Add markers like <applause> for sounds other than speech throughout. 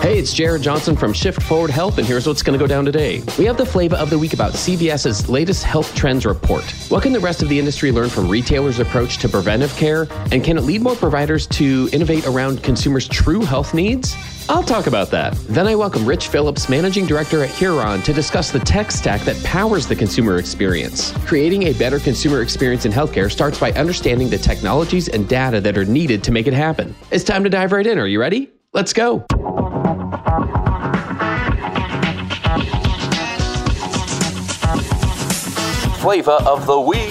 Hey, it's Jared Johnson from Shift Forward Health, and here's what's going to go down today. We have the flavor of the week about CVS's latest health trends report. What can the rest of the industry learn from retailers' approach to preventive care? And can it lead more providers to innovate around consumers' true health needs? I'll talk about that. Then I welcome Rich Phillips, Managing Director at Huron, to discuss the tech stack that powers the consumer experience. Creating a better consumer experience in healthcare starts by understanding the technologies and data that are needed to make it happen. It's time to dive right in. Are you ready? Let's go. Flavor of the week.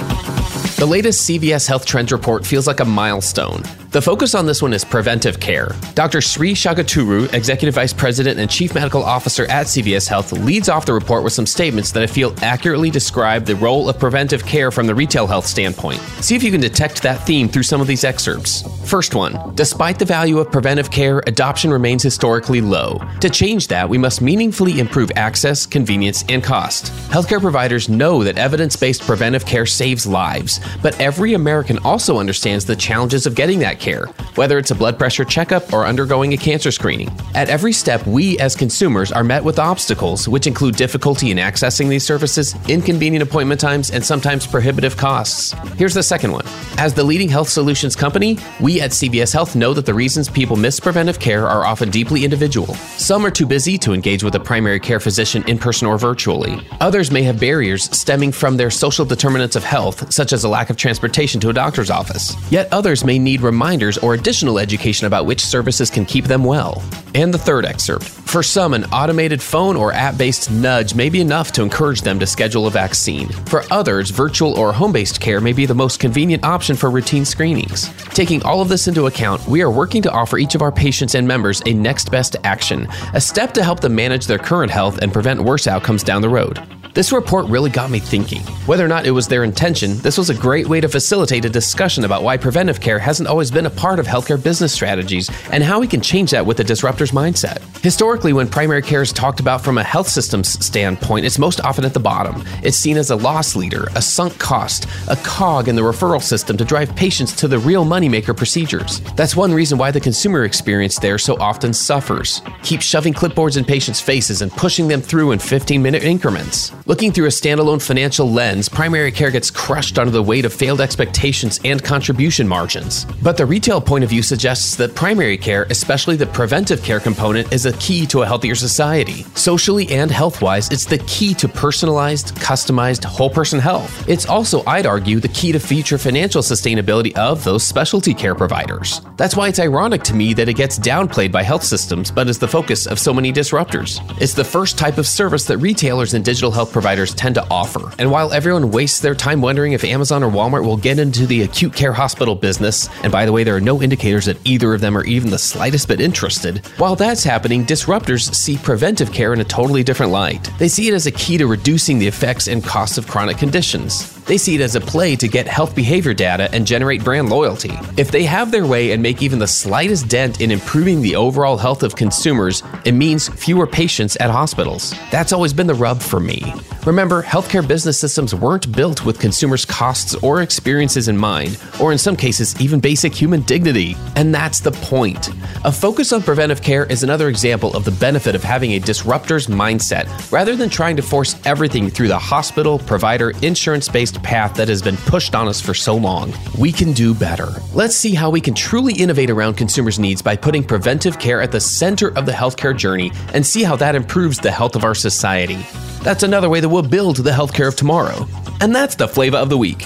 The latest CVS Health Trends report feels like a milestone. The focus on this one is preventive care. Dr. Sree Chaguturu, Executive Vice President and Chief Medical Officer at CVS Health, leads off the report with some statements that I feel accurately describe the role of preventive care from the retail health standpoint. See if you can detect that theme through some of these excerpts. First one Despite the value of preventive care, adoption remains historically low. To change that, we must meaningfully improve access, convenience, and cost. Healthcare providers know that evidence based preventive care saves lives, but every American also understands the challenges of getting that care, whether it's a blood pressure checkup or undergoing a cancer screening. At every step, we as consumers are met with obstacles, which include difficulty in accessing these services, inconvenient appointment times, and sometimes prohibitive costs. Here's the second one. As the leading health solutions company, we at CVS Health know that the reasons people miss preventive care are often deeply individual. Some are too busy to engage with a primary care physician in person or virtually. Others may have barriers stemming from their social determinants of health, such as a lack of transportation to a doctor's office. Yet others may need reminders or additional education about which services can keep them well. And the third excerpt. For some, an automated phone or app based nudge may be enough to encourage them to schedule a vaccine. For others, virtual or home based care may be the most convenient option for routine screenings. Taking all of this into account, we are working to offer each of our patients and members a next best action, a step to help them manage their current health and prevent worse outcomes down the road. This report really got me thinking. Whether or not it was their intention, this was a great way to facilitate a discussion about why preventive care hasn't always been a part of healthcare business strategies and how we can change that with a disruptor's mindset. Historically, when primary care is talked about from a health systems standpoint, it's most often at the bottom. It's seen as a loss leader, a sunk cost, a cog in the referral system to drive patients to the real moneymaker procedures. That's one reason why the consumer experience there so often suffers. Keep shoving clipboards in patients' faces and pushing them through in 15 minute increments. Looking through a standalone financial lens, primary care gets crushed under the weight of failed expectations and contribution margins. But the retail point of view suggests that primary care, especially the preventive care component, is a key to a healthier society. Socially and health wise, it's the key to personalized, customized, whole person health. It's also, I'd argue, the key to future financial sustainability of those specialty care providers. That's why it's ironic to me that it gets downplayed by health systems, but is the focus of so many disruptors. It's the first type of service that retailers and digital health providers tend to offer. And while everyone wastes their time wondering if Amazon or Walmart will get into the acute care hospital business, and by the way, there are no indicators that either of them are even the slightest bit interested, while that's happening, disruptors see preventive care in a totally different light. They see it as a key to reducing the effects and costs of chronic conditions. They see it as a play to get health behavior data and generate brand loyalty. If they have their way and make even the slightest dent in improving the overall health of consumers, it means fewer patients at hospitals. That's always been the rub for me. Remember, healthcare business systems weren't built with consumers' costs or experiences in mind, or in some cases, even basic human dignity. And that's the point. A focus on preventive care is another example of the benefit of having a disruptor's mindset, rather than trying to force everything through the hospital, provider, insurance based path that has been pushed on us for so long. We can do better. Let's see how we can truly innovate around consumers' needs by putting preventive care at the center of the healthcare journey and see how that improves the health of our society. That's another way that we'll build the healthcare of tomorrow. And that's the flavor of the week.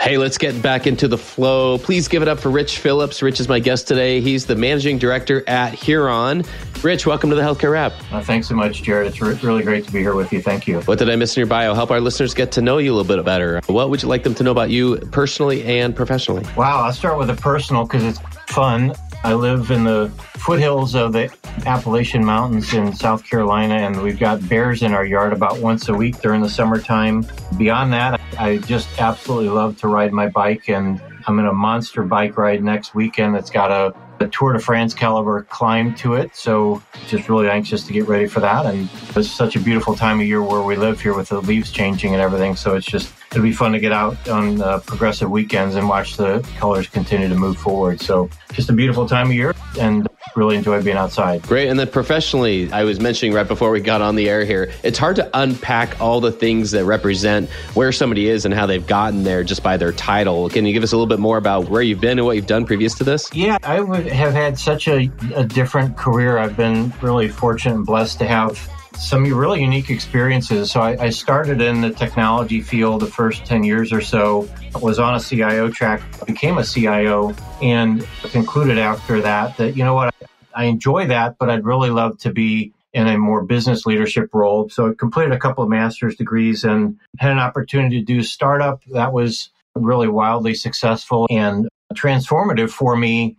Hey, let's get back into the flow. Please give it up for Rich Phillips. Rich is my guest today. He's the managing director at Huron. Rich, welcome to the Healthcare Rap. Uh, thanks so much, Jared. It's re- really great to be here with you. Thank you. What did I miss in your bio? Help our listeners get to know you a little bit better. What would you like them to know about you personally and professionally? Wow, I'll start with the personal because it's fun. I live in the foothills of the Appalachian Mountains in South Carolina, and we've got bears in our yard about once a week during the summertime. Beyond that, I just absolutely love to ride my bike, and I'm in a monster bike ride next weekend that's got a a Tour de France caliber climb to it. So just really anxious to get ready for that. And it's such a beautiful time of year where we live here with the leaves changing and everything. So it's just, it'll be fun to get out on uh, progressive weekends and watch the colors continue to move forward. So just a beautiful time of year and really enjoy being outside. Great. And then professionally, I was mentioning right before we got on the air here, it's hard to unpack all the things that represent where somebody is and how they've gotten there just by their title. Can you give us a little bit more about where you've been and what you've done previous to this? Yeah, I would have had such a, a different career. I've been really fortunate and blessed to have some really unique experiences. So I, I, started in the technology field the first 10 years or so, was on a CIO track, became a CIO, and concluded after that that, you know what, I enjoy that, but I'd really love to be in a more business leadership role. So I completed a couple of master's degrees and had an opportunity to do startup that was really wildly successful and transformative for me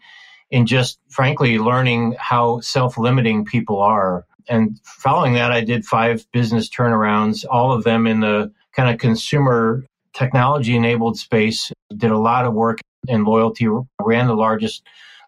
in just frankly learning how self-limiting people are. And following that, I did five business turnarounds, all of them in the kind of consumer technology enabled space. Did a lot of work in loyalty, ran the largest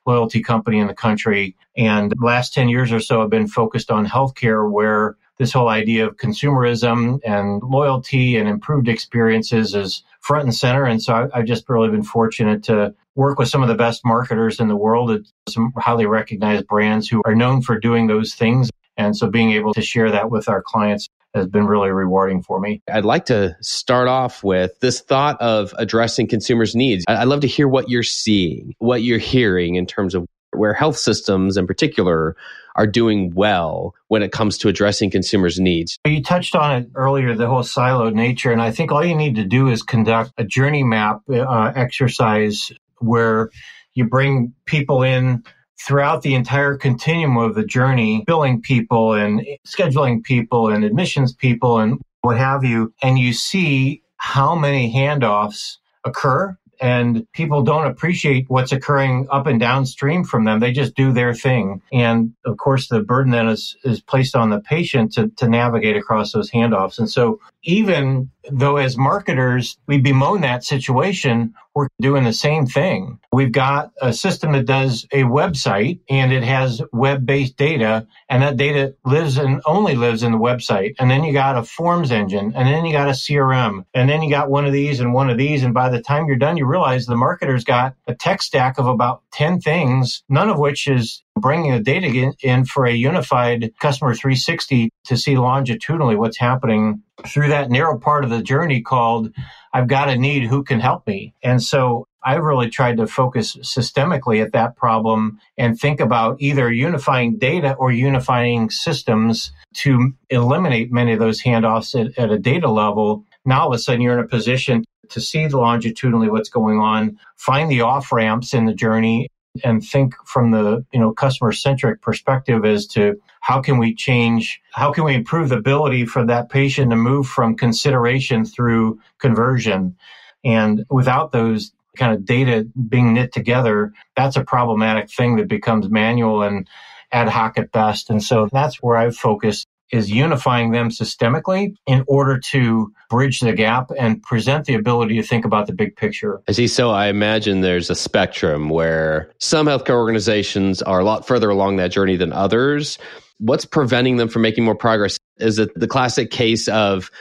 loyalty company in the country. And the last 10 years or so, I've been focused on healthcare, where this whole idea of consumerism and loyalty and improved experiences is front and center. And so I, have just really been fortunate to work with some of the best marketers in the world, some highly recognized brands who are known for doing those things. And so being able to share that with our clients has been really rewarding for me. I'd like to start off with this thought of addressing consumers' needs. I'd love to hear what you're seeing, what you're hearing in terms of where health systems in particular are doing well when it comes to addressing consumers' needs. You touched on it earlier, the whole siloed nature. And I think all you need to do is conduct a journey map uh, exercise where you bring people in throughout the entire continuum of the journey, billing people and scheduling people and admissions people and what have you. And you see how many handoffs occur and people don't appreciate what's occurring up and downstream from them. They just do their thing. And of course, the burden then is, is placed on the patient to, to navigate across those handoffs. And so even though as marketers, we bemoan that situation, we're doing the same thing. We've got a system that does a website and it has web based data and that data lives and only lives in the website. And then you got a forms engine and then you got a CRM and then you got one of these and one of these. And by the time you're done, you realize the marketer's got a tech stack of about 10 things, none of which is bringing the data in for a unified customer 360 to see longitudinally what's happening through that narrow part of the journey called I've got a need, who can help me? And so I really tried to focus systemically at that problem and think about either unifying data or unifying systems to eliminate many of those handoffs at, at a data level. Now, all of a sudden, you're in a position to see longitudinally what's going on, find the off ramps in the journey, and think from the you know customer centric perspective as to how can we change how can we improve the ability for that patient to move from consideration through conversion. And without those kind of data being knit together that's a problematic thing that becomes manual and ad hoc at best. And so that's where i've focused is unifying them systemically in order to bridge the gap and present the ability to think about the big picture. I see. So I imagine there's a spectrum where some healthcare organizations are a lot further along that journey than others. What's preventing them from making more progress? Is it the classic case of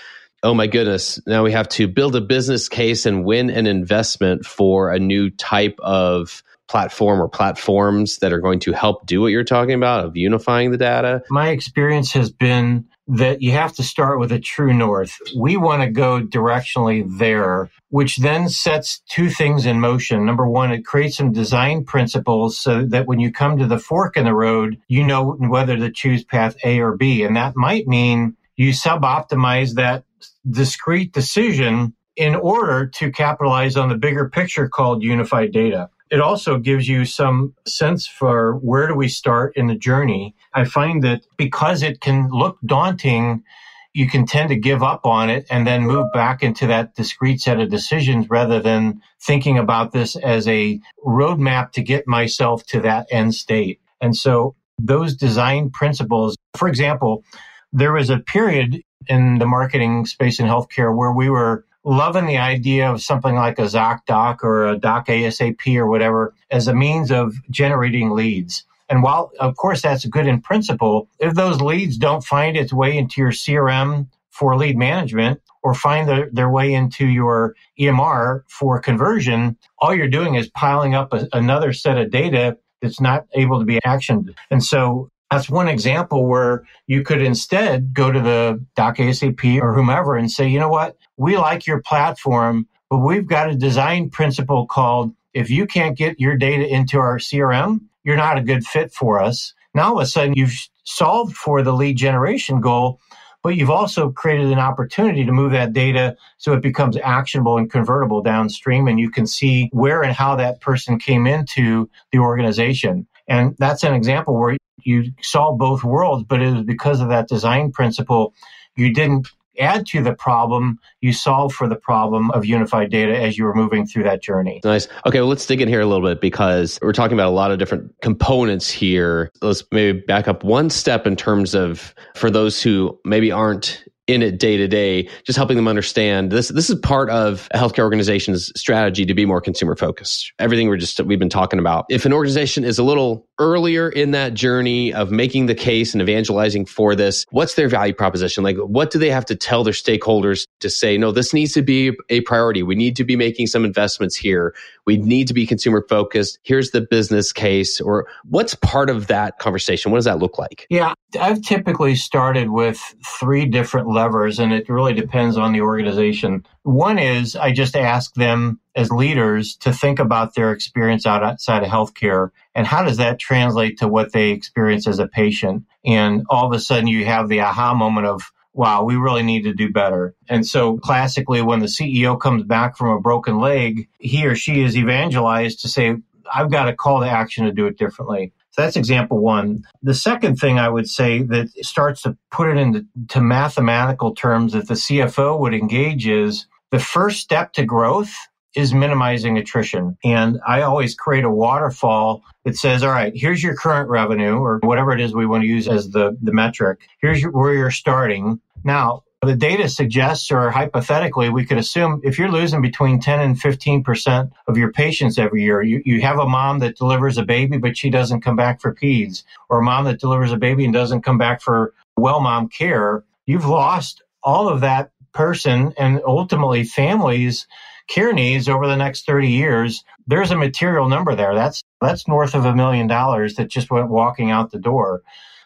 oh my goodness, now we have to build a business case and win an investment for a new type of platform or platforms that are going to help do what you're talking about of unifying the data? My experience has been that you have to start with a true north. We want to go directionally there, which then sets two things in motion. Number one, it creates some design principles so that when you come to the fork in the road, you know whether to choose path A or B. And that might mean you sub optimize that discrete decision in order to capitalize on the bigger picture called unified data it also gives you some sense for where do we start in the journey. I find that because it can look daunting, you can tend to give up on it and then move back into that discrete set of decisions rather than thinking about this as a roadmap to get myself to that end state. And so those design principles, for example, there was a period in the marketing space in healthcare where we were loving the idea of something like a ZocDoc or a DocASAP or whatever as a means of generating leads. And while, of course, that's good in principle, if those leads don't find its way into your CRM for lead management or find the, their way into your EMR for conversion, all you're doing is piling up a, another set of data that's not able to be actioned. And so that's one example where you could instead go to the Doc or whomever and say, you know what? We like your platform, but we've got a design principle called if you can't get your data into our CRM, you're not a good fit for us. Now all of a sudden you've solved for the lead generation goal, but you've also created an opportunity to move that data so it becomes actionable and convertible downstream and you can see where and how that person came into the organization. And that's an example where you solve both worlds, but it was because of that design principle. You didn't add to the problem, you solve for the problem of unified data as you were moving through that journey. Nice. Okay, well, let's dig in here a little bit because we're talking about a lot of different components here. Let's maybe back up one step in terms of for those who maybe aren't in it day to day, just helping them understand this. This is part of a healthcare organization's strategy to be more consumer focused. Everything we're just we've been talking about. If an organization is a little earlier in that journey of making the case and evangelizing for this, what's their value proposition? Like, what do they have to tell their stakeholders to say, no, this needs to be a priority. We need to be making some investments here. We need to be consumer focused. Here's the business case, or what's part of that conversation? What does that look like? Yeah, I've typically started with three different levers, and it really depends on the organization. One is I just ask them as leaders to think about their experience outside of healthcare and how does that translate to what they experience as a patient. And all of a sudden you have the aha moment of, wow, we really need to do better. And so classically, when the CEO comes back from a broken leg, he or she is evangelized to say, I've got a call to action to do it differently. That's example one. The second thing I would say that starts to put it into mathematical terms that the CFO would engage is the first step to growth is minimizing attrition. And I always create a waterfall that says, all right, here's your current revenue or whatever it is we want to use as the, the metric. Here's your, where you're starting. Now, the data suggests, or hypothetically, we could assume if you're losing between 10 and 15% of your patients every year, you, you have a mom that delivers a baby, but she doesn't come back for peds, or a mom that delivers a baby and doesn't come back for well mom care, you've lost all of that person and ultimately families care needs over the next 30 years, there's a material number there. That's that's north of a million dollars that just went walking out the door.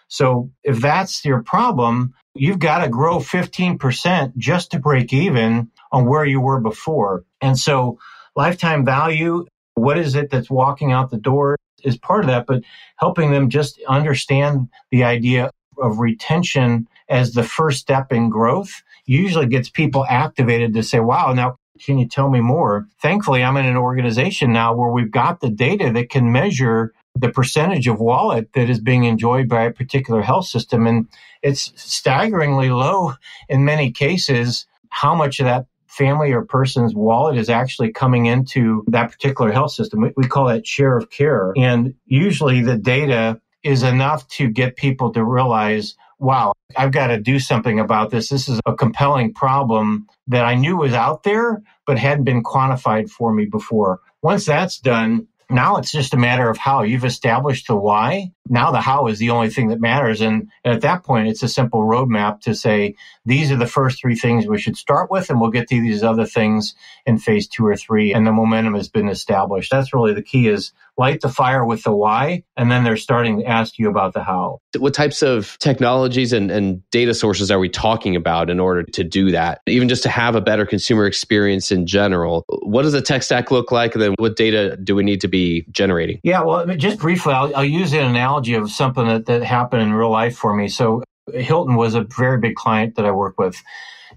So if that's your problem, you've got to grow 15% just to break even on where you were before. And so lifetime value, what is it that's walking out the door is part of that, but helping them just understand the idea of retention as the first step in growth usually gets people activated to say, wow, now can you tell me more? Thankfully, I'm in an organization now where we've got the data that can measure the percentage of wallet that is being enjoyed by a particular health system. And it's staggeringly low in many cases how much of that family or person's wallet is actually coming into that particular health system. We call that share of care. And usually the data is enough to get people to realize wow, I've got to do something about this. This is a compelling problem that I knew was out there, but hadn't been quantified for me before. Once that's done, Now it's just a matter of how. You've established the why. Now the how is the only thing that matters. And at that point, it's a simple roadmap to say, these are the first three things we should start with, and we'll get to these other things in phase two or three. And the momentum has been established. That's really the key is light the fire with the why, and then they're starting to ask you about the how. What types of technologies and, and data sources are we talking about in order to do that? Even just to have a better consumer experience in general, what does the tech stack look like? And then what data do we need to be generating? Yeah, well, just briefly, I'll, I'll use an analogy of something that, that happened in real life for me. So, Hilton was a very big client that I work with.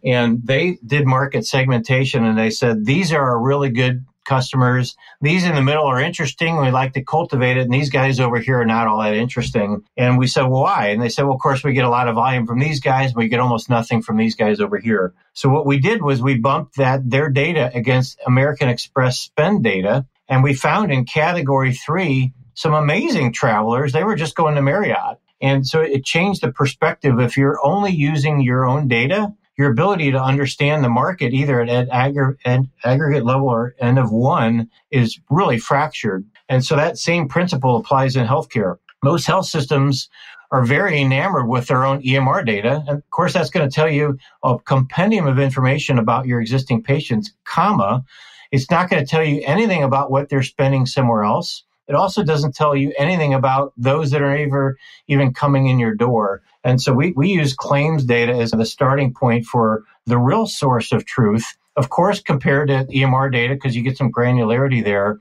And they did market segmentation and they said, these are really good customers. These in the middle are interesting. We like to cultivate it. And these guys over here are not all that interesting. And we said, well, why? And they said, well, of course, we get a lot of volume from these guys. We get almost nothing from these guys over here. So what we did was we bumped that their data against American Express spend data. And we found in category three some amazing travelers. They were just going to Marriott. And so it changed the perspective. If you're only using your own data, your ability to understand the market either at, at, aggr- at aggregate level or n of one is really fractured. And so that same principle applies in healthcare. Most health systems are very enamored with their own EMR data. And of course, that's going to tell you a compendium of information about your existing patients, comma. It's not going to tell you anything about what they're spending somewhere else. It also doesn't tell you anything about those that are ever even coming in your door. And so we, we use claims data as the starting point for the real source of truth. Of course, compared to EMR data, because you get some granularity there.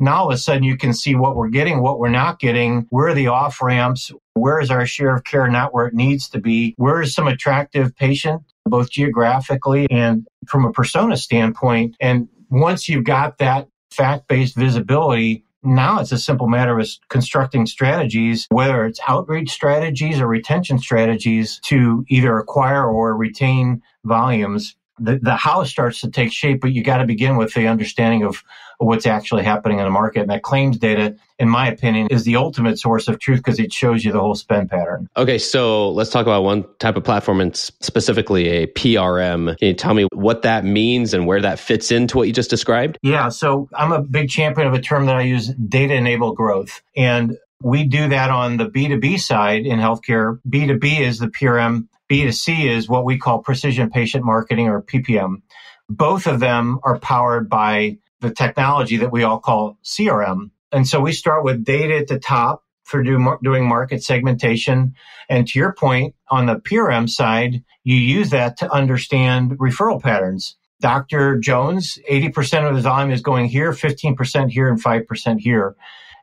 Now all of a sudden you can see what we're getting, what we're not getting, where are the off ramps, where is our share of care not where it needs to be, where is some attractive patient, both geographically and from a persona standpoint. And once you've got that fact based visibility, now it's a simple matter of constructing strategies, whether it's outreach strategies or retention strategies to either acquire or retain volumes. The, the how starts to take shape, but you got to begin with the understanding of, what's actually happening in the market. And that claims data, in my opinion, is the ultimate source of truth because it shows you the whole spend pattern. Okay, so let's talk about one type of platform and specifically a PRM. Can you tell me what that means and where that fits into what you just described? Yeah, so I'm a big champion of a term that I use data enabled growth. And we do that on the B2B side in healthcare. B2B is the PRM B2C is what we call precision patient marketing or PPM. Both of them are powered by the technology that we all call CRM. And so we start with data at the top for do, doing market segmentation. And to your point, on the PRM side, you use that to understand referral patterns. Dr. Jones, 80% of his volume is going here, 15% here, and 5% here.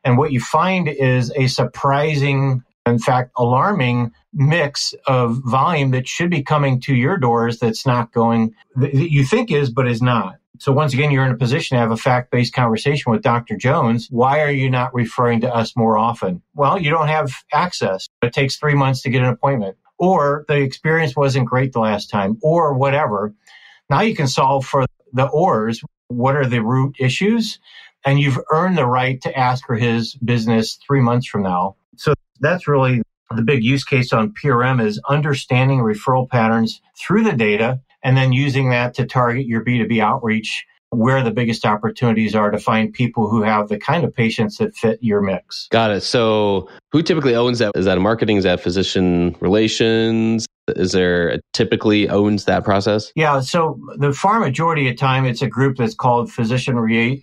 And what you find is a surprising in fact, alarming mix of volume that should be coming to your doors that's not going, that you think is, but is not. So once again, you're in a position to have a fact-based conversation with Dr. Jones. Why are you not referring to us more often? Well, you don't have access. It takes three months to get an appointment or the experience wasn't great the last time or whatever. Now you can solve for the ors. What are the root issues? And you've earned the right to ask for his business three months from now. So that's really the big use case on PRM is understanding referral patterns through the data and then using that to target your B2B outreach where the biggest opportunities are to find people who have the kind of patients that fit your mix. Got it. So, who typically owns that? Is that a marketing? Is that physician relations? Is there typically owns that process? Yeah. So, the far majority of time, it's a group that's called physician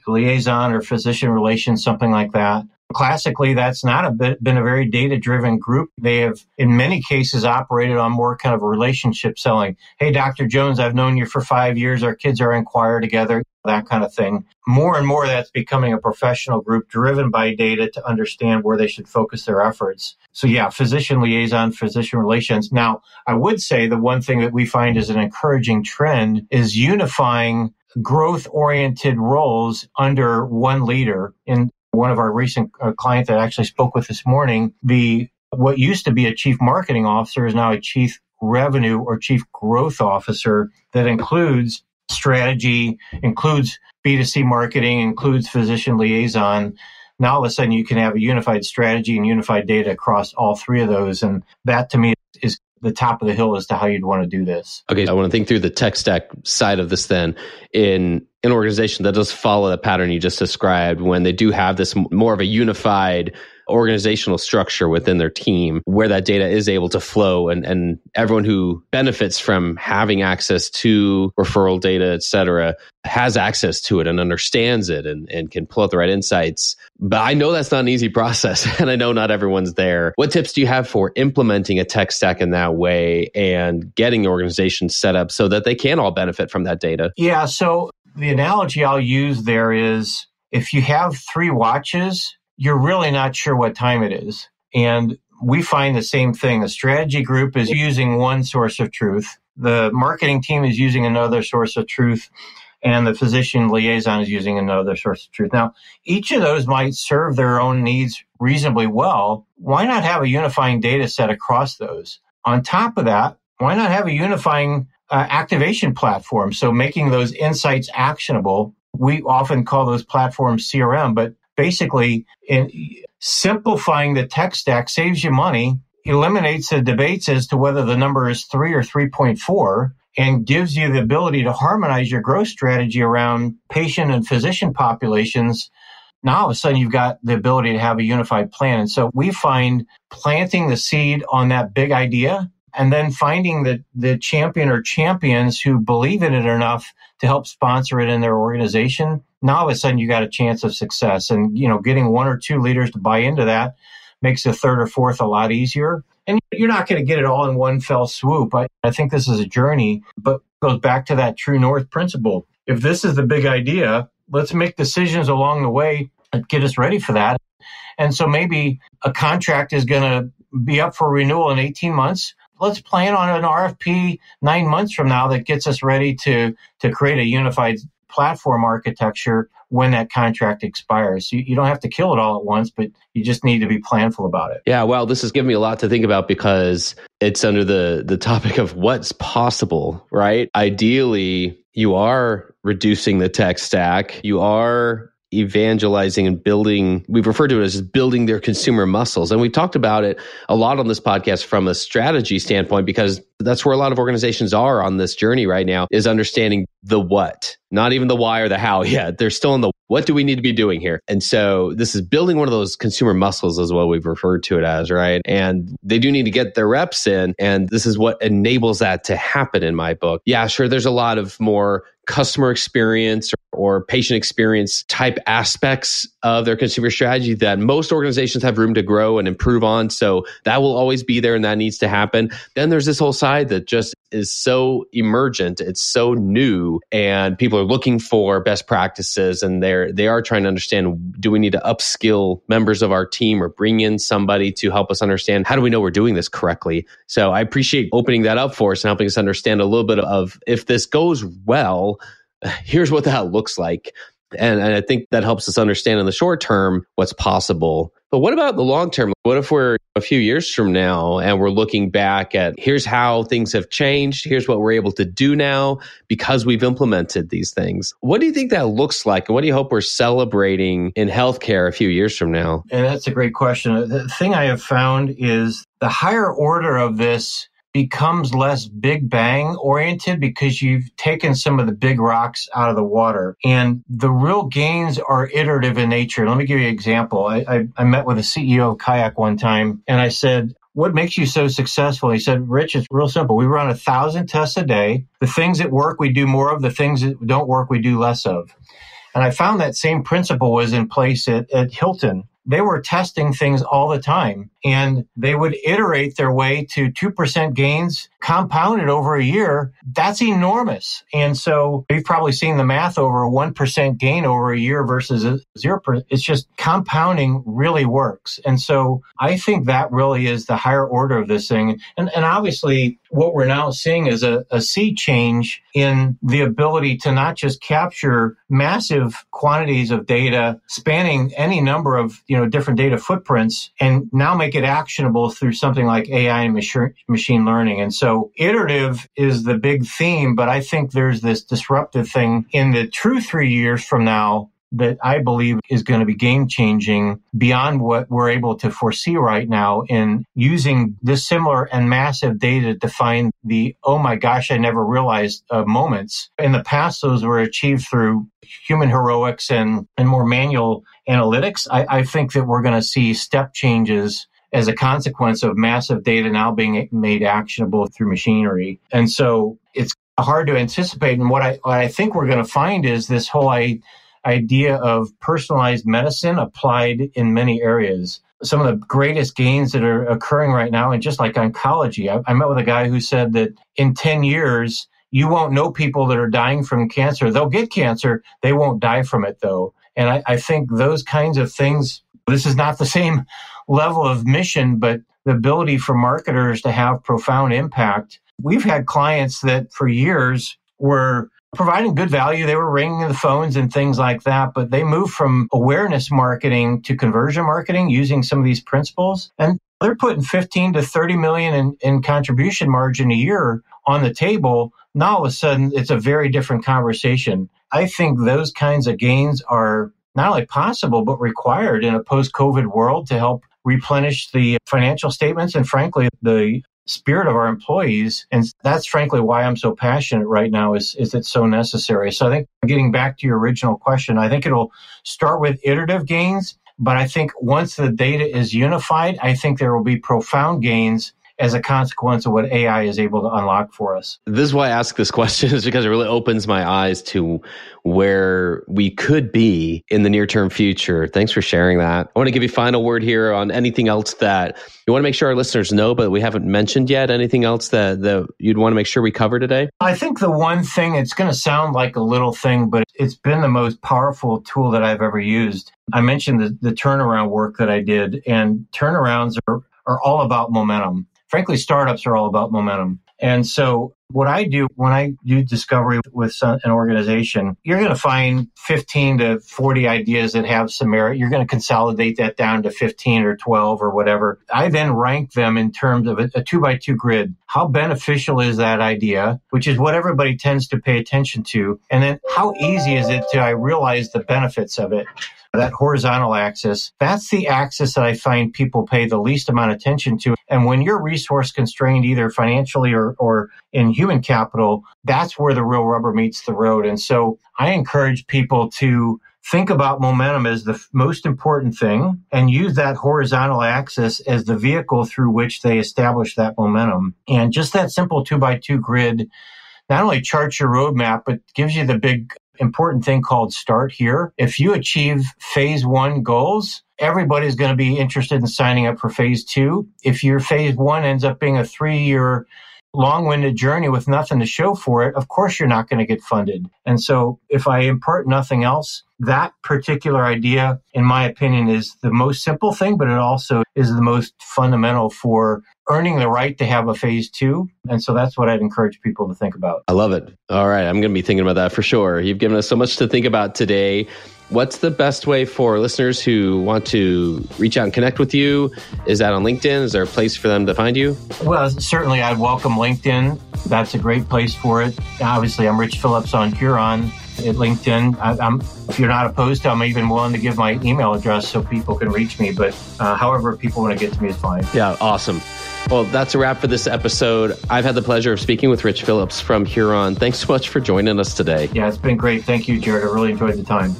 liaison or physician relations, something like that. Classically, that's not a bit, been a very data driven group. They have, in many cases, operated on more kind of relationship selling. Hey, Dr. Jones, I've known you for five years. Our kids are in choir together, that kind of thing. More and more, that's becoming a professional group driven by data to understand where they should focus their efforts. So, yeah, physician liaison, physician relations. Now, I would say the one thing that we find is an encouraging trend is unifying growth oriented roles under one leader. In one of our recent uh, clients that I actually spoke with this morning, the what used to be a chief marketing officer is now a chief revenue or chief growth officer that includes strategy, includes B2C marketing, includes physician liaison. Now all of a sudden you can have a unified strategy and unified data across all three of those. And that to me is the top of the hill as to how you'd want to do this. Okay, I want to think through the tech stack side of this then. In an organization that does follow the pattern you just described when they do have this more of a unified organizational structure within their team where that data is able to flow and, and everyone who benefits from having access to referral data, et cetera, has access to it and understands it and, and can pull out the right insights. But I know that's not an easy <laughs> process and I know not everyone's there. What tips do you have for implementing a tech stack in that way and getting organizations set up so that they can all benefit from that data? Yeah. So the analogy I'll use there is if you have three watches, you're really not sure what time it is. And we find the same thing. The strategy group is using one source of truth. The marketing team is using another source of truth and the physician liaison is using another source of truth. Now, each of those might serve their own needs reasonably well. Why not have a unifying data set across those? On top of that, why not have a unifying uh, activation platform? So making those insights actionable. We often call those platforms CRM, but basically in simplifying the tech stack saves you money, eliminates the debates as to whether the number is three or 3.4 and gives you the ability to harmonize your growth strategy around patient and physician populations. Now all of a sudden you've got the ability to have a unified plan. And so we find planting the seed on that big idea and then finding the, the champion or champions who believe in it enough to help sponsor it in their organization now all of a sudden you got a chance of success. And, you know, getting one or two leaders to buy into that makes the third or fourth a lot easier. And you're not going to get it all in one fell swoop. I, I think this is a journey, but goes back to that true north principle. If this is the big idea, let's make decisions along the way that get us ready for that. And so maybe a contract is going to be up for renewal in 18 months. Let's plan on an RFP nine months from now that gets us ready to, to create a unified platform architecture when that contract expires. You, you don't have to kill it all at once, but you just need to be planful about it. Yeah, well, this has given me a lot to think about because it's under the the topic of what's possible, right? Ideally, you are reducing the tech stack. You are evangelizing and building we've referred to it as building their consumer muscles. And we've talked about it a lot on this podcast from a strategy standpoint because that's where a lot of organizations are on this journey right now is understanding the what not even the why or the how <laughs> yet. They're still in the what do we need to be doing here? And so this is building one of those consumer muscles as well we've referred to it as right? And they do need to get their reps in and this is what enables that to happen in my book. Yeah sure there's a lot of more customer experience or patient experience type aspects of their consumer strategy that most organizations have room to grow and improve on. So that will always be there and that needs to happen. Then there's this whole side that just is so emergent, it's so new, and people are looking for best practices and they're they are trying to understand do we need to upskill members of our team or bring in somebody to help us understand how do we know we're doing this correctly. So I appreciate opening that up for us and helping us understand a little bit of if this goes well, <sighs> here's what that looks like. And, and I think that helps us understand in the short term what's possible. But what about the long term? What if we're a few years from now and we're looking back at here's how things have changed, here's what we're able to do now because we've implemented these things? What do you think that looks like? And what do you hope we're celebrating in healthcare a few years from now? And that's a great question. The thing I have found is the higher order of this becomes less big bang oriented because you've taken some of the big rocks out of the water. And the real gains are iterative in nature. Let me give you an example. I, I, I met with a CEO of Kayak one time and I said, what makes you so successful? He said, Rich, it's real simple. We run a thousand tests a day. The things that work, we do more of. The things that don't work, we do less of. And I found that same principle was in place at, at Hilton they were testing things all the time and they would iterate their way to 2% gains compounded over a year. That's enormous. And so you've probably seen the math over a 1% gain over a year versus a 0%. It's just compounding really works. And so I think that really is the higher order of this thing. And, and obviously what we're now seeing is a, a sea change in the ability to not just capture massive quantities of data spanning any number of you know different data footprints and now make it actionable through something like AI and machine learning. And so iterative is the big theme, but I think there's this disruptive thing in the true three years from now that I believe is going to be game changing beyond what we're able to foresee right now in using this similar and massive data to find the, oh my gosh, I never realized uh, moments. In the past, those were achieved through human heroics and, and more manual analytics. I, I think that we're going to see step changes as a consequence of massive data now being made actionable through machinery. And so it's hard to anticipate. And what I, what I think we're going to find is this whole I, idea of personalized medicine applied in many areas. Some of the greatest gains that are occurring right now, and just like oncology, I, I met with a guy who said that in 10 years, you won't know people that are dying from cancer. They'll get cancer, they won't die from it though. And I, I think those kinds of things, this is not the same level of mission, but the ability for marketers to have profound impact. We've had clients that for years were providing good value. They were ringing the phones and things like that, but they moved from awareness marketing to conversion marketing using some of these principles. And they're putting 15 to 30 million in, in contribution margin a year on the table. Now all of a sudden it's a very different conversation. I think those kinds of gains are not only possible, but required in a post COVID world to help replenish the financial statements and frankly the spirit of our employees. And that's frankly why I'm so passionate right now is, is it's so necessary. So I think getting back to your original question, I think it'll start with iterative gains. But I think once the data is unified, I think there will be profound gains as a consequence of what AI is able to unlock for us. This is why I ask this <laughs> question is because it really opens my eyes to where we could be in the near term future. Thanks for sharing that. I want to give you final word here on anything else that you want to make sure our listeners know, but we haven't mentioned yet. Anything else that, that you'd want to make sure we cover today? I think the one thing, it's going to sound like a little thing, but it's been the most powerful tool that I've ever used. I mentioned the, the turnaround work that I did, and turnarounds are, are all about momentum frankly, startups are all about momentum. And so what I do when I do discovery with an organization, you're going to find 15 to 40 ideas that have some merit. You're going to consolidate that down to 15 or 12 or whatever. I then rank them in terms of a, a two by two grid. How beneficial is that idea, which is what everybody tends to pay attention to? And then how easy is it to I realize the benefits of it? That horizontal axis, that's the axis that I find people pay the least amount of attention to. And when you're resource constrained, either financially or, or in human capital, that's where the real rubber meets the road. And so I encourage people to think about momentum as the most important thing and use that horizontal axis as the vehicle through which they establish that momentum. And just that simple two by two grid not only charts your roadmap, but gives you the big important thing called start here. If you achieve phase one goals, everybody's going to be interested in signing up for phase two. If your phase one ends up being a three year long winded journey with nothing to show for it, of course you're not going to get funded. And so if I impart nothing else, that particular idea, in my opinion, is the most simple thing, but it also is the most fundamental for earning the right to have a phase two. And so that's what I'd encourage people to think about. I love it. All right. I'm going to be thinking about that for sure. You've given us so much to think about today. What's the best way for listeners who want to reach out and connect with you? Is that on LinkedIn? Is there a place for them to find you? Well, certainly I'd welcome LinkedIn. That's a great place for it. Obviously, I'm Rich Phillips on Huron at LinkedIn. I, am if you're not opposed to, I'm even willing to give my email address so people can reach me. But uh, however people want to get to me is fine. Yeah, awesome. Well, that's a wrap for this episode. I've had the pleasure of speaking with Rich Phillips from Huron. Thanks so much for joining us today. Yeah, it's been great. Thank you, Jared. I really enjoyed the time.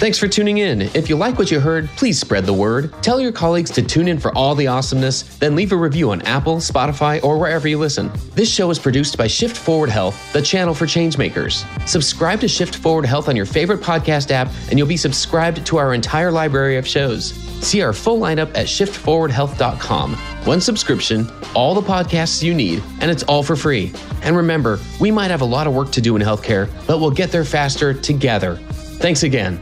Thanks for tuning in. If you like what you heard, please spread the word. Tell your colleagues to tune in for all the awesomeness, then leave a review on Apple, Spotify, or wherever you listen. This show is produced by Shift Forward Health, the channel for changemakers. Subscribe to Shift Forward Health on your favorite podcast app, and you'll be subscribed to our entire library of shows. See our full lineup at shiftforwardhealth.com. One subscription, all the podcasts you need, and it's all for free. And remember, we might have a lot of work to do in healthcare, but we'll get there faster together. Thanks again.